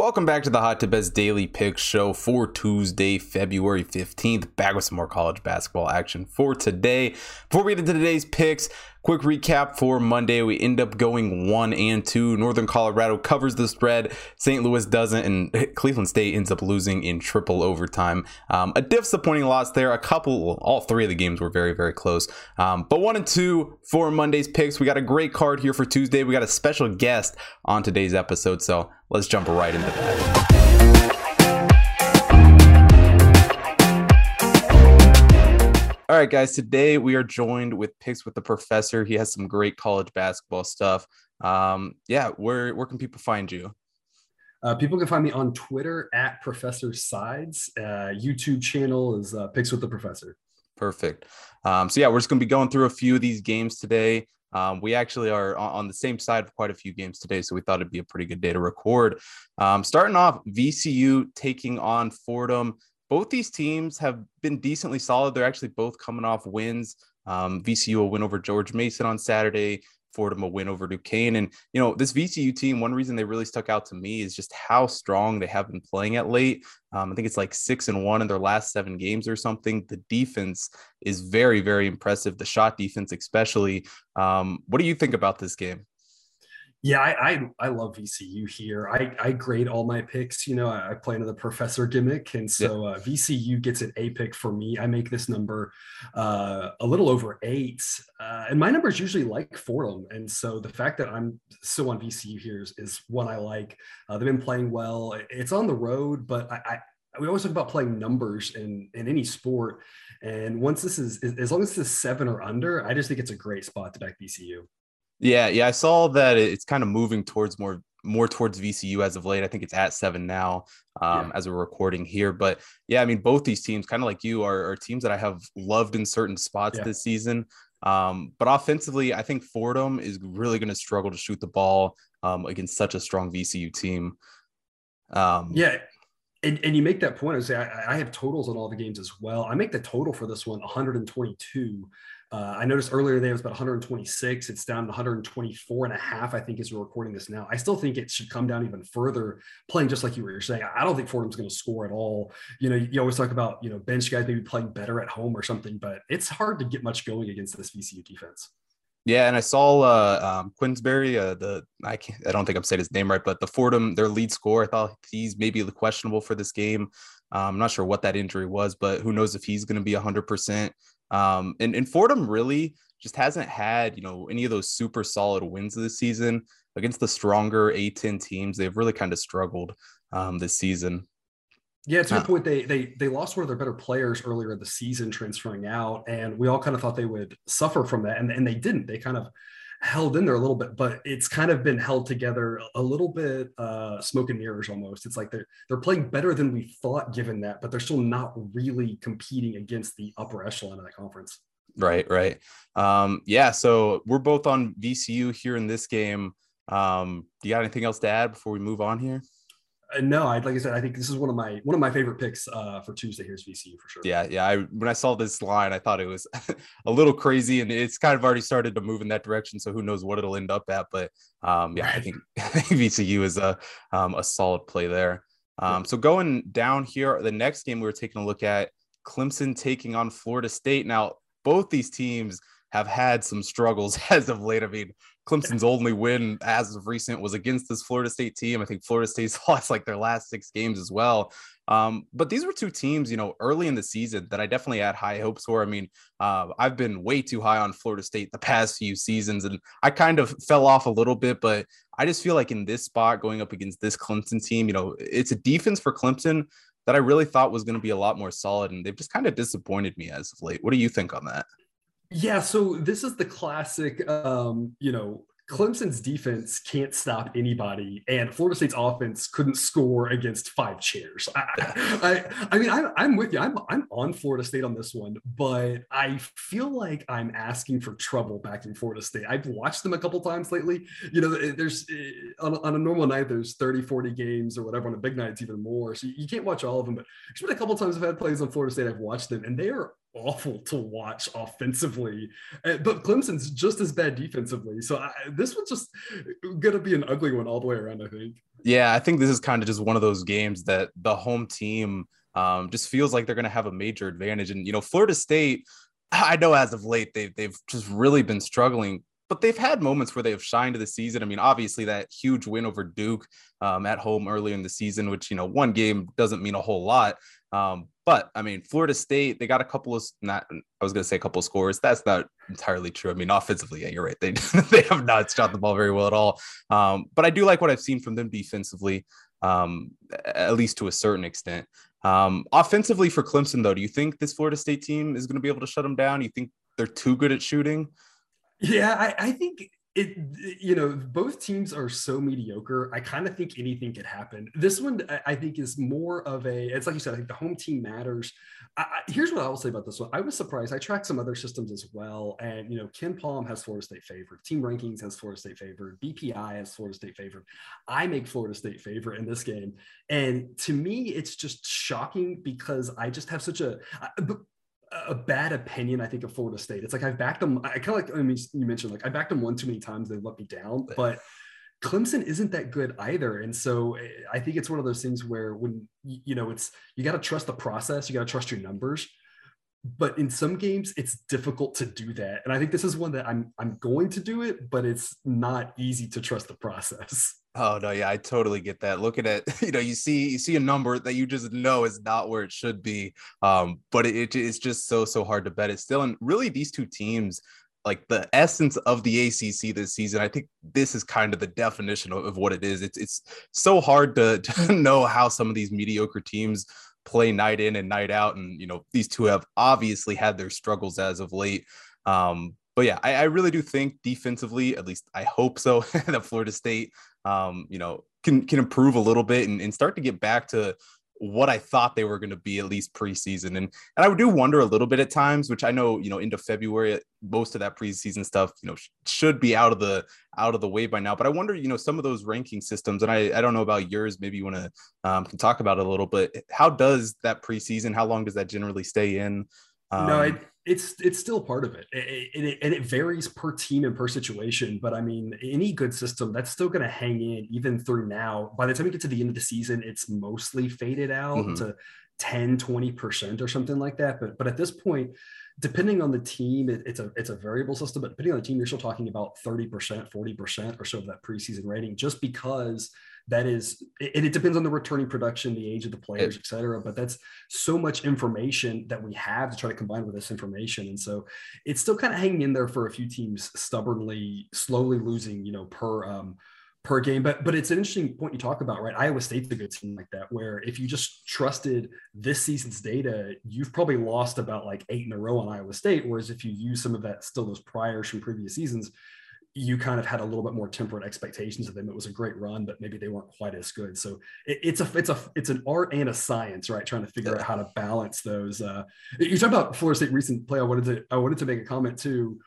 Welcome back to the Hot Tip Bets Daily Pick Show for Tuesday, February 15th. Back with some more college basketball action for today. Before we get into today's picks, quick recap for Monday. We end up going one and two. Northern Colorado covers the spread. St. Louis doesn't, and Cleveland State ends up losing in triple overtime. Um, a disappointing loss there. A couple, all three of the games were very, very close. Um, but one and two for Monday's picks. We got a great card here for Tuesday. We got a special guest on today's episode. So let's jump right into that. All right, guys. Today we are joined with Picks with the Professor. He has some great college basketball stuff. Um, yeah, where where can people find you? Uh, people can find me on Twitter at Professor Sides. Uh, YouTube channel is uh, Picks with the Professor. Perfect. Um, so yeah, we're just gonna be going through a few of these games today. Um, we actually are on the same side of quite a few games today, so we thought it'd be a pretty good day to record. Um, starting off, VCU taking on Fordham. Both these teams have been decently solid. They're actually both coming off wins. Um, VCU will win over George Mason on Saturday. Fordham a win over Duquesne. And, you know, this VCU team, one reason they really stuck out to me is just how strong they have been playing at late. Um, I think it's like six and one in their last seven games or something. The defense is very, very impressive. The shot defense, especially. Um, what do you think about this game? Yeah, I, I, I love VCU here. I I grade all my picks. You know, I, I play into the professor gimmick, and so uh, VCU gets an A pick for me. I make this number uh, a little over eight, uh, and my number is usually like Fordham, and so the fact that I'm still on VCU here is, is what I like. Uh, they've been playing well. It's on the road, but I, I we always talk about playing numbers in in any sport, and once this is as long as this is seven or under, I just think it's a great spot to back VCU. Yeah, yeah, I saw that it's kind of moving towards more more towards VCU as of late. I think it's at seven now um, yeah. as we're recording here. But yeah, I mean, both these teams, kind of like you, are, are, teams that I have loved in certain spots yeah. this season. Um, but offensively, I think Fordham is really going to struggle to shoot the ball um, against such a strong VCU team. Um, yeah. And, and you make that point. I say I, I have totals on all the games as well. I make the total for this one 122. Uh, I noticed earlier today it was about 126. It's down to 124 and a half, I think, as we're recording this now. I still think it should come down even further, playing just like you were saying. I don't think Fordham's going to score at all. You know, you always talk about, you know, bench guys maybe playing better at home or something, but it's hard to get much going against this VCU defense. Yeah, and I saw uh, um, Queensberry, uh, the I can't, I don't think I'm saying his name right, but the Fordham, their lead scorer. I thought he's maybe questionable for this game. Um, I'm not sure what that injury was, but who knows if he's going to be 100%. Um, and, and Fordham really just hasn't had, you know, any of those super solid wins this season against the stronger A10 teams. They've really kind of struggled um, this season. Yeah, to your point, they they they lost one of their better players earlier in the season, transferring out, and we all kind of thought they would suffer from that, and and they didn't. They kind of held in there a little bit, but it's kind of been held together a little bit uh, smoke and mirrors almost. It's like they're they're playing better than we thought given that, but they're still not really competing against the upper echelon of that conference. Right, right. Um, yeah, so we're both on VCU here in this game. Um, do you got anything else to add before we move on here? Uh, no, I like I said, I think this is one of my one of my favorite picks uh, for Tuesday. Here's VCU for sure. Yeah, yeah. I when I saw this line, I thought it was a little crazy, and it's kind of already started to move in that direction. So who knows what it'll end up at? But um, yeah, I think, I think VCU is a um, a solid play there. Um, so going down here, the next game we were taking a look at Clemson taking on Florida State. Now both these teams have had some struggles as of late. I mean, Clemson's only win as of recent was against this Florida State team. I think Florida State's lost like their last six games as well. Um, but these were two teams, you know, early in the season that I definitely had high hopes for. I mean, uh, I've been way too high on Florida State the past few seasons, and I kind of fell off a little bit. But I just feel like in this spot, going up against this Clemson team, you know, it's a defense for Clemson that I really thought was going to be a lot more solid, and they've just kind of disappointed me as of late. What do you think on that? Yeah, so this is the classic, um, you know, Clemson's defense can't stop anybody, and Florida State's offense couldn't score against five chairs. I, I, I mean, I'm, I'm with you. I'm, I'm on Florida State on this one, but I feel like I'm asking for trouble back in Florida State. I've watched them a couple times lately. You know, there's eh, on, on a normal night, there's 30, 40 games or whatever. On a big night, it's even more. So you can't watch all of them, but there's been a couple times I've had plays on Florida State. I've watched them, and they are awful to watch offensively, eh, but Clemson's just as bad defensively. So I, this one's just going to be an ugly one all the way around, I think. Yeah, I think this is kind of just one of those games that the home team um, just feels like they're going to have a major advantage. And, you know, Florida State, I know as of late, they've, they've just really been struggling but they've had moments where they have shined this season. I mean, obviously that huge win over Duke um, at home earlier in the season, which you know one game doesn't mean a whole lot. Um, but I mean, Florida State they got a couple of not I was going to say a couple of scores. That's not entirely true. I mean, offensively, yeah, you're right. They they have not shot the ball very well at all. Um, but I do like what I've seen from them defensively, um, at least to a certain extent. Um, offensively for Clemson, though, do you think this Florida State team is going to be able to shut them down? You think they're too good at shooting? Yeah, I, I think it you know both teams are so mediocre i kind of think anything could happen. This one i think is more of a it's like you said i think the home team matters. I, here's what i will say about this one. I was surprised i tracked some other systems as well and you know KenPom has florida state favored team rankings has florida state favored bpi has florida state favored. I make florida state favorite in this game and to me it's just shocking because i just have such a a bad opinion, I think, of Florida State. It's like I've backed them. I kind of like, I mean, you mentioned like I backed them one too many times. They let me down, but Clemson isn't that good either. And so eh, I think it's one of those things where when, you know, it's, you got to trust the process, you got to trust your numbers. But in some games, it's difficult to do that. And I think this is one that I'm, I'm going to do it, but it's not easy to trust the process. Oh no, yeah, I totally get that. Looking at you know, you see you see a number that you just know is not where it should be. Um, but it, it, it's just so so hard to bet it still. And really, these two teams, like the essence of the ACC this season, I think this is kind of the definition of, of what it is. It's it's so hard to, to know how some of these mediocre teams play night in and night out, and you know, these two have obviously had their struggles as of late. Um, but yeah, I, I, really do think defensively, at least I hope so, that Florida State, um, you know, can can improve a little bit and, and start to get back to what I thought they were going to be at least preseason. And and I do wonder a little bit at times, which I know, you know, into February, most of that preseason stuff, you know, sh- should be out of the out of the way by now. But I wonder, you know, some of those ranking systems, and I, I don't know about yours, maybe you want to um, talk about it a little bit. How does that preseason, how long does that generally stay in? Um, no, it, it's it's still part of it. It, it, and it varies per team and per situation. But I mean, any good system that's still going to hang in even through now. By the time you get to the end of the season, it's mostly faded out mm-hmm. to 10, 20% or something like that. But but at this point, depending on the team, it, it's a it's a variable system. But depending on the team, you're still talking about 30%, 40% or so of that preseason rating, just because that is and it depends on the returning production the age of the players et cetera but that's so much information that we have to try to combine with this information. And so it's still kind of hanging in there for a few teams stubbornly slowly losing you know per um per game. But but it's an interesting point you talk about right? Iowa state's a good team like that where if you just trusted this season's data you've probably lost about like eight in a row on iowa state whereas if you use some of that still those priors from previous seasons you kind of had a little bit more temperate expectations of them. It was a great run, but maybe they weren't quite as good. So it, it's a it's a it's an art and a science, right? Trying to figure out how to balance those. Uh, you talk about Florida State recent play. I wanted to I wanted to make a comment too.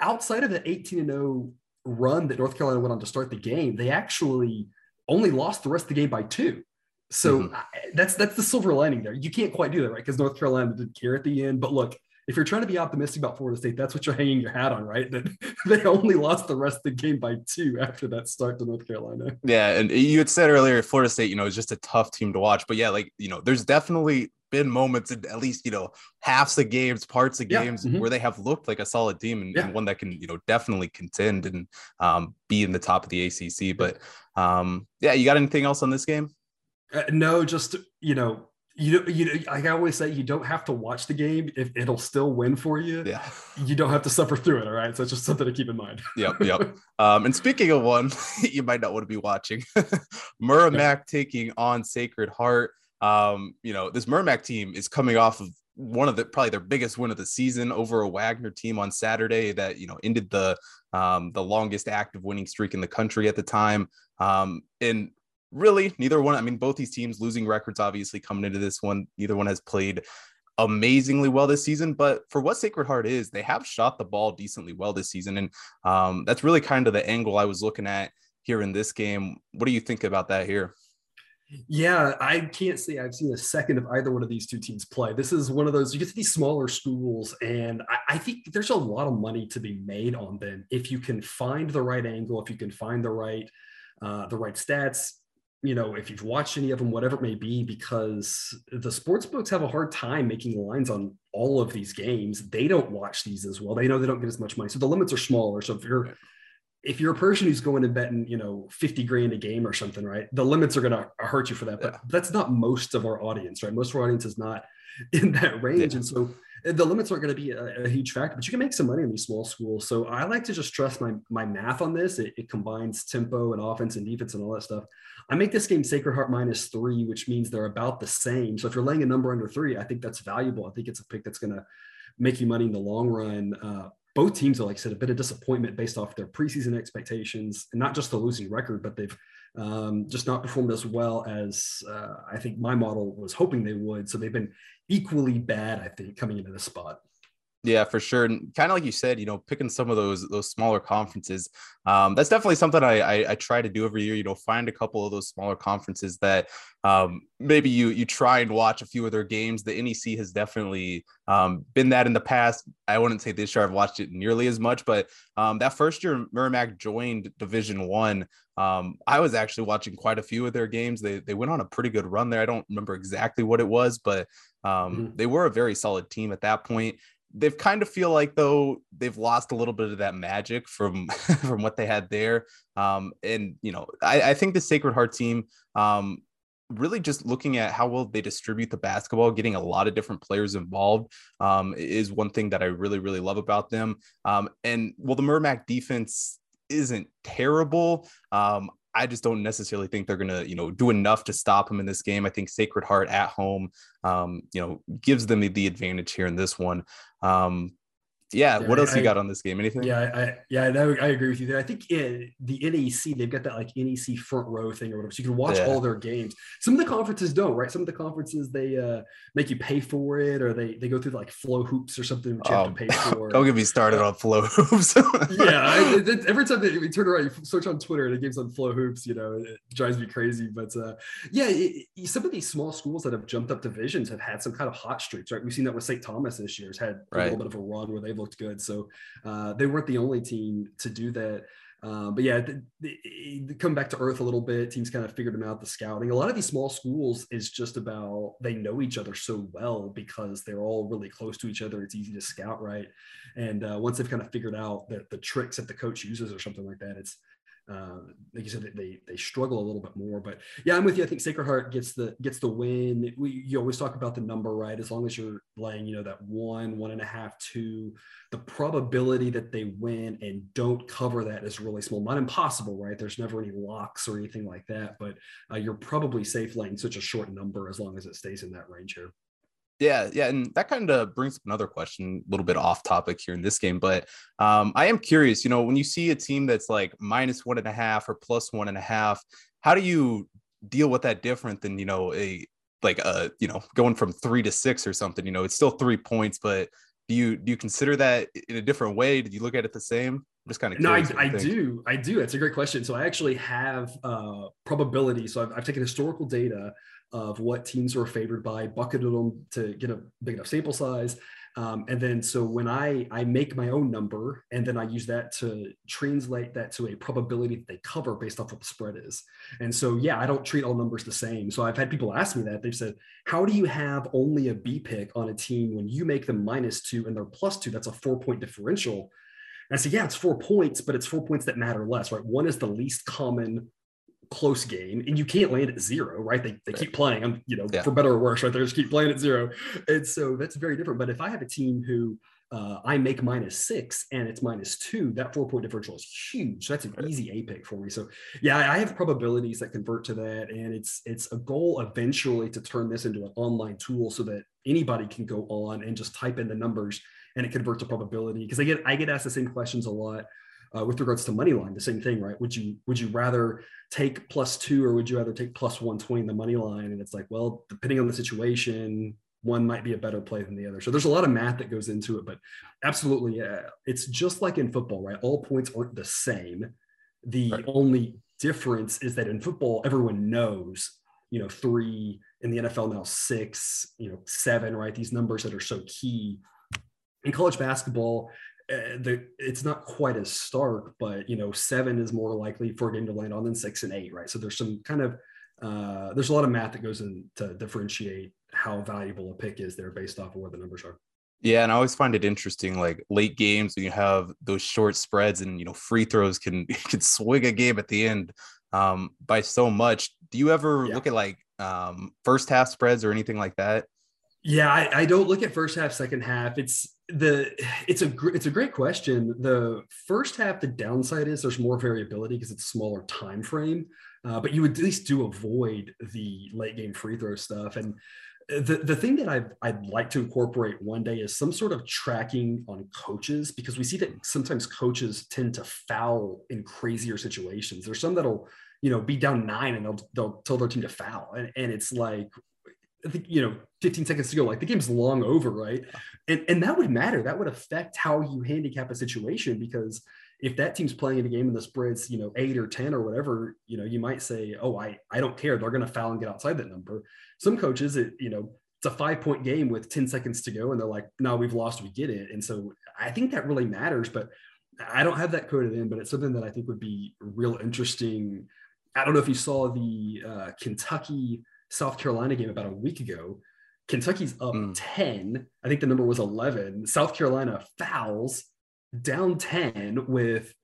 Outside of the 18 and 0 run that North Carolina went on to start the game, they actually only lost the rest of the game by two. So mm-hmm. that's that's the silver lining there. You can't quite do that, right? Because North Carolina didn't care at the end. But look, if you're trying to be optimistic about Florida State, that's what you're hanging your hat on, right? That they only lost the rest of the game by two after that start to North Carolina. Yeah, and you had said earlier, Florida State, you know, is just a tough team to watch. But yeah, like you know, there's definitely been moments in at least you know halves of games, parts of games yeah, mm-hmm. where they have looked like a solid team and, yeah. and, one that can you know definitely contend and um, be in the top of the ACC. But um, yeah, you got anything else on this game? Uh, no, just you know you know, you like I always say you don't have to watch the game if it'll still win for you. Yeah. You don't have to suffer through it. All right. So it's just something to keep in mind. yep. Yep. Um, and speaking of one, you might not want to be watching Merrimack taking on Sacred Heart. Um, you know, this Merrimack team is coming off of one of the probably their biggest win of the season over a Wagner team on Saturday that you know ended the um, the longest active winning streak in the country at the time. Um, and really neither one. I mean, both these teams losing records, obviously coming into this one, neither one has played amazingly well this season. But for what Sacred Heart is, they have shot the ball decently well this season, and um, that's really kind of the angle I was looking at here in this game. What do you think about that here? Yeah, I can't say I've seen a second of either one of these two teams play. This is one of those you get to these smaller schools, and I, I, think there's a lot of money to be made on them if you can find the right angle, if you can find the right uh, the right stats. You know, if you've watched any of them, whatever it may be, because the sports books have a hard time making lines on all of these games. They don't watch these as well. They know they don't get as much money, so the limits are smaller. So if you're if you're a person who's going to betting, you know, 50 grand a game or something, right? The limits are going to hurt you for that. But yeah. that's not most of our audience, right? Most of our audience is not in that range. Yeah. And so eh, the limits aren't going to be a, a, huge factor, but you can make some money in these small schools. So I like to just trust my my math on this. It, it combines tempo and offense and defense and all that stuff. I make this game Sacred Heart minus three, which means they're about the same. So if you're laying a number under three, I think that's valuable. I think it's a pick that's going to make you money in the long run. Uh, both teams are, like I said, a bit of disappointment based off their preseason expectations, and not just the losing record, but they've um, just not performed as well as uh, I think my model was hoping they would. So they've been equally bad, I think, coming into this spot. Yeah, for sure. And kind of like you said, you know, picking some of those those smaller conferences, um, that's definitely something I, I, I try to do every year. You know, find a couple of those smaller conferences that um, maybe you you try and watch a few of their games. The NEC has definitely um, been that in the past. I wouldn't say this year I've watched it nearly as much, but um, that first year Merrimack joined Division One, um, I was actually watching quite a few of their games. They they went on a pretty good run there. I don't remember exactly what it was, but um, mm-hmm. they were a very solid team at that point they've kind of feel like though they've lost a little bit of that magic from from what they had there um and you know i, I think the sacred heart team um really just looking at how well they distribute the basketball getting a lot of different players involved um is one thing that i really really love about them um and well the Merrimack defense isn't terrible um I just don't necessarily think they're gonna, you know, do enough to stop them in this game. I think Sacred Heart at home, um, you know, gives them the, the advantage here in this one. Um, yeah, yeah, what else you got on this game? Anything? Yeah, I, yeah, I agree with you there. I think in the NEC they've got that like NEC front row thing or whatever, so you can watch yeah. all their games. Some of the conferences don't, right? Some of the conferences they uh, make you pay for it, or they they go through like flow hoops or something which you have to pay oh, for. don't get me started on flow hoops. yeah, I, it, every time that we turn around, you search on Twitter and it gives on flow hoops. You know, it drives me crazy. But uh, yeah, it, some of these small schools that have jumped up divisions have had some kind of hot streaks, right? We've seen that with St. Thomas this year. Has had a little bit of a run where they've looked good. So uh, they weren't the only team to do that. Uh, but yeah, they come back to earth a little bit. Teams kind of figured them out. The scouting. A lot of these small schools is just about they know each other so well because they're all really close to each other. It's easy to scout right, and uh, once they've kind of figured out the, the tricks that the coach uses or something like that, it's uh, like you said, they they struggle a little bit more. But yeah, I'm with you. I think Sacred Heart gets the gets the win. We you always talk about the number, right? As long as you're laying, you know, that one, one and a half, two, the probability that they win and don't cover that is really small. Not impossible, right? There's never any locks or anything like that, but uh, you're probably safe laying such a short number as long as it stays in that range here. Yeah, yeah, and that kind of brings up another question, a little bit off topic here in this game, but um, I am curious. You know, when you see a team that's like minus one and a half or plus one and a half, how do you deal with that different than you know a like a you know going from three to six or something? You know, it's still three points, but do you do you consider that in a different way? Did you look at it the same? I'm just kind of no, I, I do, I do. That's a great question. So I actually have uh, probability. So I've, I've taken historical data of what teams were favored by, bucketed them to get a big enough sample size. Um, and then so when I I make my own number and then I use that to translate that to a probability that they cover based off what the spread is. And so yeah, I don't treat all numbers the same. So I've had people ask me that. They've said, how do you have only a B pick on a team when you make them minus two and they're plus two? That's a four point differential. And I said, yeah, it's four points, but it's four points that matter less, right? One is the least common close game and you can't land at zero, right? They, they right. keep playing, um, you know, yeah. for better or worse, right? They just keep playing at zero. And so that's very different. But if I have a team who uh, I make minus six and it's minus two, that four point differential is huge. So that's an easy A pick for me. So yeah, I have probabilities that convert to that. And it's it's a goal eventually to turn this into an online tool so that anybody can go on and just type in the numbers and it converts to probability. Because I get I get asked the same questions a lot uh, with regards to money line, the same thing, right? Would you would you rather take plus two or would you rather take plus 120 in the money line? And it's like, well, depending on the situation, one might be a better play than the other. So there's a lot of math that goes into it, but absolutely, yeah, it's just like in football, right? All points aren't the same. The right. only difference is that in football, everyone knows you know, three in the NFL now, six, you know, seven, right? These numbers that are so key in college basketball. Uh, the, it's not quite as stark, but you know, seven is more likely for a game to land on than six and eight, right? So there's some kind of uh, there's a lot of math that goes in to differentiate how valuable a pick is there based off of where the numbers are. Yeah, and I always find it interesting, like late games when you have those short spreads and you know free throws can can swing a game at the end um, by so much. Do you ever yeah. look at like um, first half spreads or anything like that? Yeah, I, I, don't look at first half, second half. It's the it's a it's a great question. The first half, the downside is there's more variability because it's a smaller time frame. Uh, but you would at least do avoid the late game free throw stuff. And the, the thing that I'd, I'd like to incorporate one day is some sort of tracking on coaches because we see that sometimes coaches tend to foul in crazier situations. There's some that'll, you know, be down nine and they'll, they'll tell their team to foul. And, and it's like, I think, you know, 15 seconds to go, like the game's long over, right? And, and that would matter. That would affect how you handicap a situation because if that team's playing in a game and the spread's you know eight or ten or whatever you know you might say oh i i don't care. They're going to foul and get outside that number. Some coaches it you know it's a five point game with 10 seconds to go and they're like no we've lost. We get it. And so i think that really matters but i don't have that coded in but it's something that i think would be real interesting. I don't know if you saw the uh, kentucky south carolina game about a week ago. Kentucky's up mm. 10 i think the number was 11 south carolina fouls down 10 with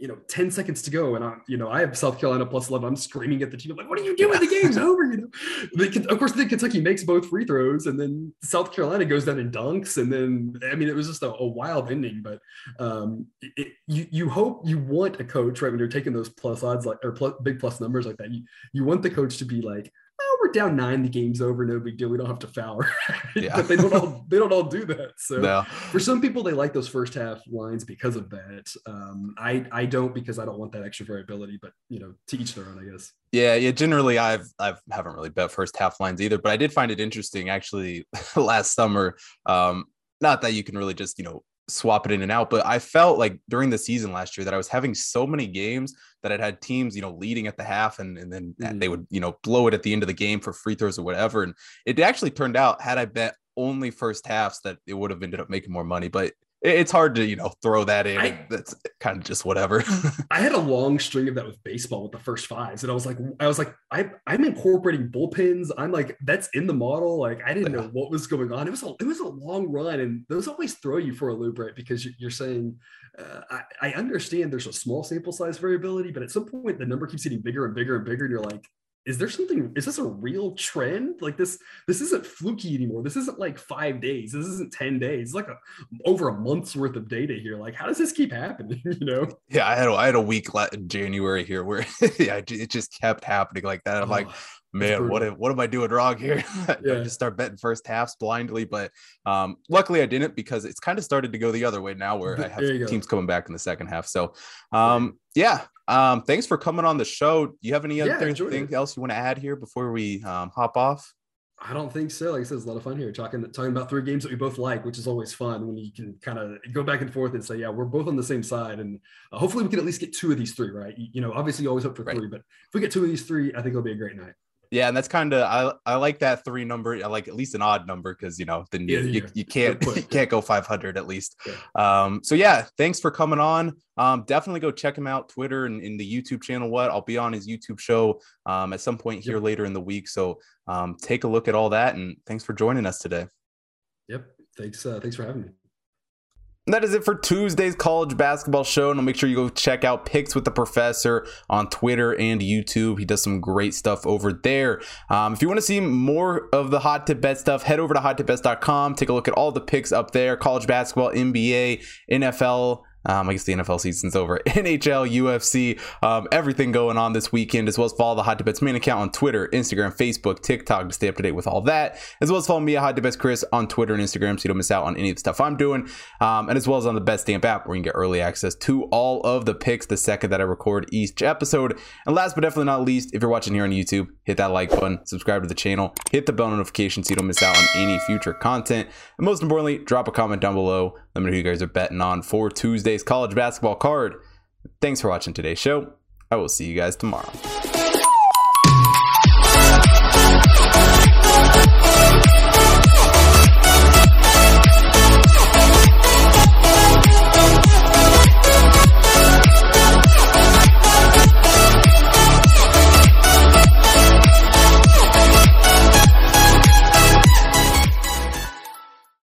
you know 10 seconds to go. And i you know i have south carolina plus 11 i'm screaming at the team. I'm like what are you doing? The game's over you know? Can, of course then kentucky makes both free throws and then south carolina goes down and dunks. And then i mean it was just a, a wild ending but um, it, you you hope you want a coach right when you're taking those plus odds like or plus, big plus numbers like that you you want the coach to be like we're down nine, the game's over, no big deal. We don't have to foul. Yeah. but they don't all they don't all do that. So no. for some people, they like those first half lines because of that. Um, I I don't because I don't want that extra variability. But you know, to each their own, I guess. Yeah, yeah. Generally, I've I've haven't really bet first half lines either, but I did find it interesting actually last summer. Um, not that you can really just you know swap it in and out. But I felt like during the season last year that I was having so many games that I'd had teams, you know, leading at the half and, and then mm. they would, you know, blow it at the end of the game for free throws or whatever. And it actually turned out, had I bet only first halves, that it would have ended up making more money. But it's hard to you know throw that in. I, That's kind of just whatever. I had a long string of that with baseball with the first fives, and I was like, I was like, I, I'm incorporating bullpens. I'm like, that's in the model. Like, I didn't know what was going on. It was a it was a long run, and those always throw you for a loop, right? Because you're saying, uh, I, I understand there's a small sample size variability, but at some point the number keeps getting bigger and bigger and bigger, and you're like, is there something is this a real trend? Like this this isn't fluky anymore. This isn't like five days. This isn't 10 days. It's like a, over a month's worth of data here. Like how does this keep happening? You know? Yeah i had a, I had a week in january here where yeah it just kept happening like that. I'm oh, like man what am, what am i doing wrong here yeah. i just start betting first halves blindly but um luckily i didn't because it's kind of started to go the other way now where i have teams coming back in the second half so um yeah um, thanks for coming on the show. Do you have any other yeah, thing else you want to add here before we um, hop off? I don't think so. Like I said, it's a lot of fun here talking talking about three games that we both like, which is always fun when you can kind of go back and forth and say, yeah, we're both on the same side, and uh, hopefully we can at least get two of these three, right? You, know, obviously you always hope for right. three, but if we get two of these three, I think it'll be a great night. Yeah, and that's kind of I I like that three number. I like at least an odd number because you know then you, yeah, you, you, can't you can't go 500 at least. Yeah. Um, so yeah, thanks for coming on. Um, definitely go check him out Twitter and in the YouTube channel. What I'll be on his YouTube show um, at some point here yep. later in the week. So um, take a look at all that and thanks for joining us today. Yep. Thanks. Uh, thanks for having me. And that is it for Tuesday's college basketball show. And I'll make sure you go check out Picks with the Professor on Twitter and YouTube. He does some great stuff over there. Um, if you want to see more of the hot tip bet stuff, head over to hottipbets.com. Take a look at all the picks up there college basketball, NBA, NFL um, I guess the NFL season's over. NHL, UFC, um, everything going on this weekend, as well as follow the Hot Tip Bets main account on Twitter, Instagram, Facebook, TikTok to stay up to date with all that, as well as follow me at Hot Tip Bets Chris on Twitter and Instagram so you don't miss out on any of the stuff I'm doing, um, and as well as on the Bet Stamp app where you can get early access to all of the picks the second that I record each episode. And last but definitely not least, if you're watching here on YouTube, hit that like button, subscribe to the channel, hit the bell notification so you don't miss out on any future content, and most importantly, drop a comment down below. Let me know who you guys are betting on for Tuesday's college basketball card. Thanks for watching today's show. I will see you guys tomorrow.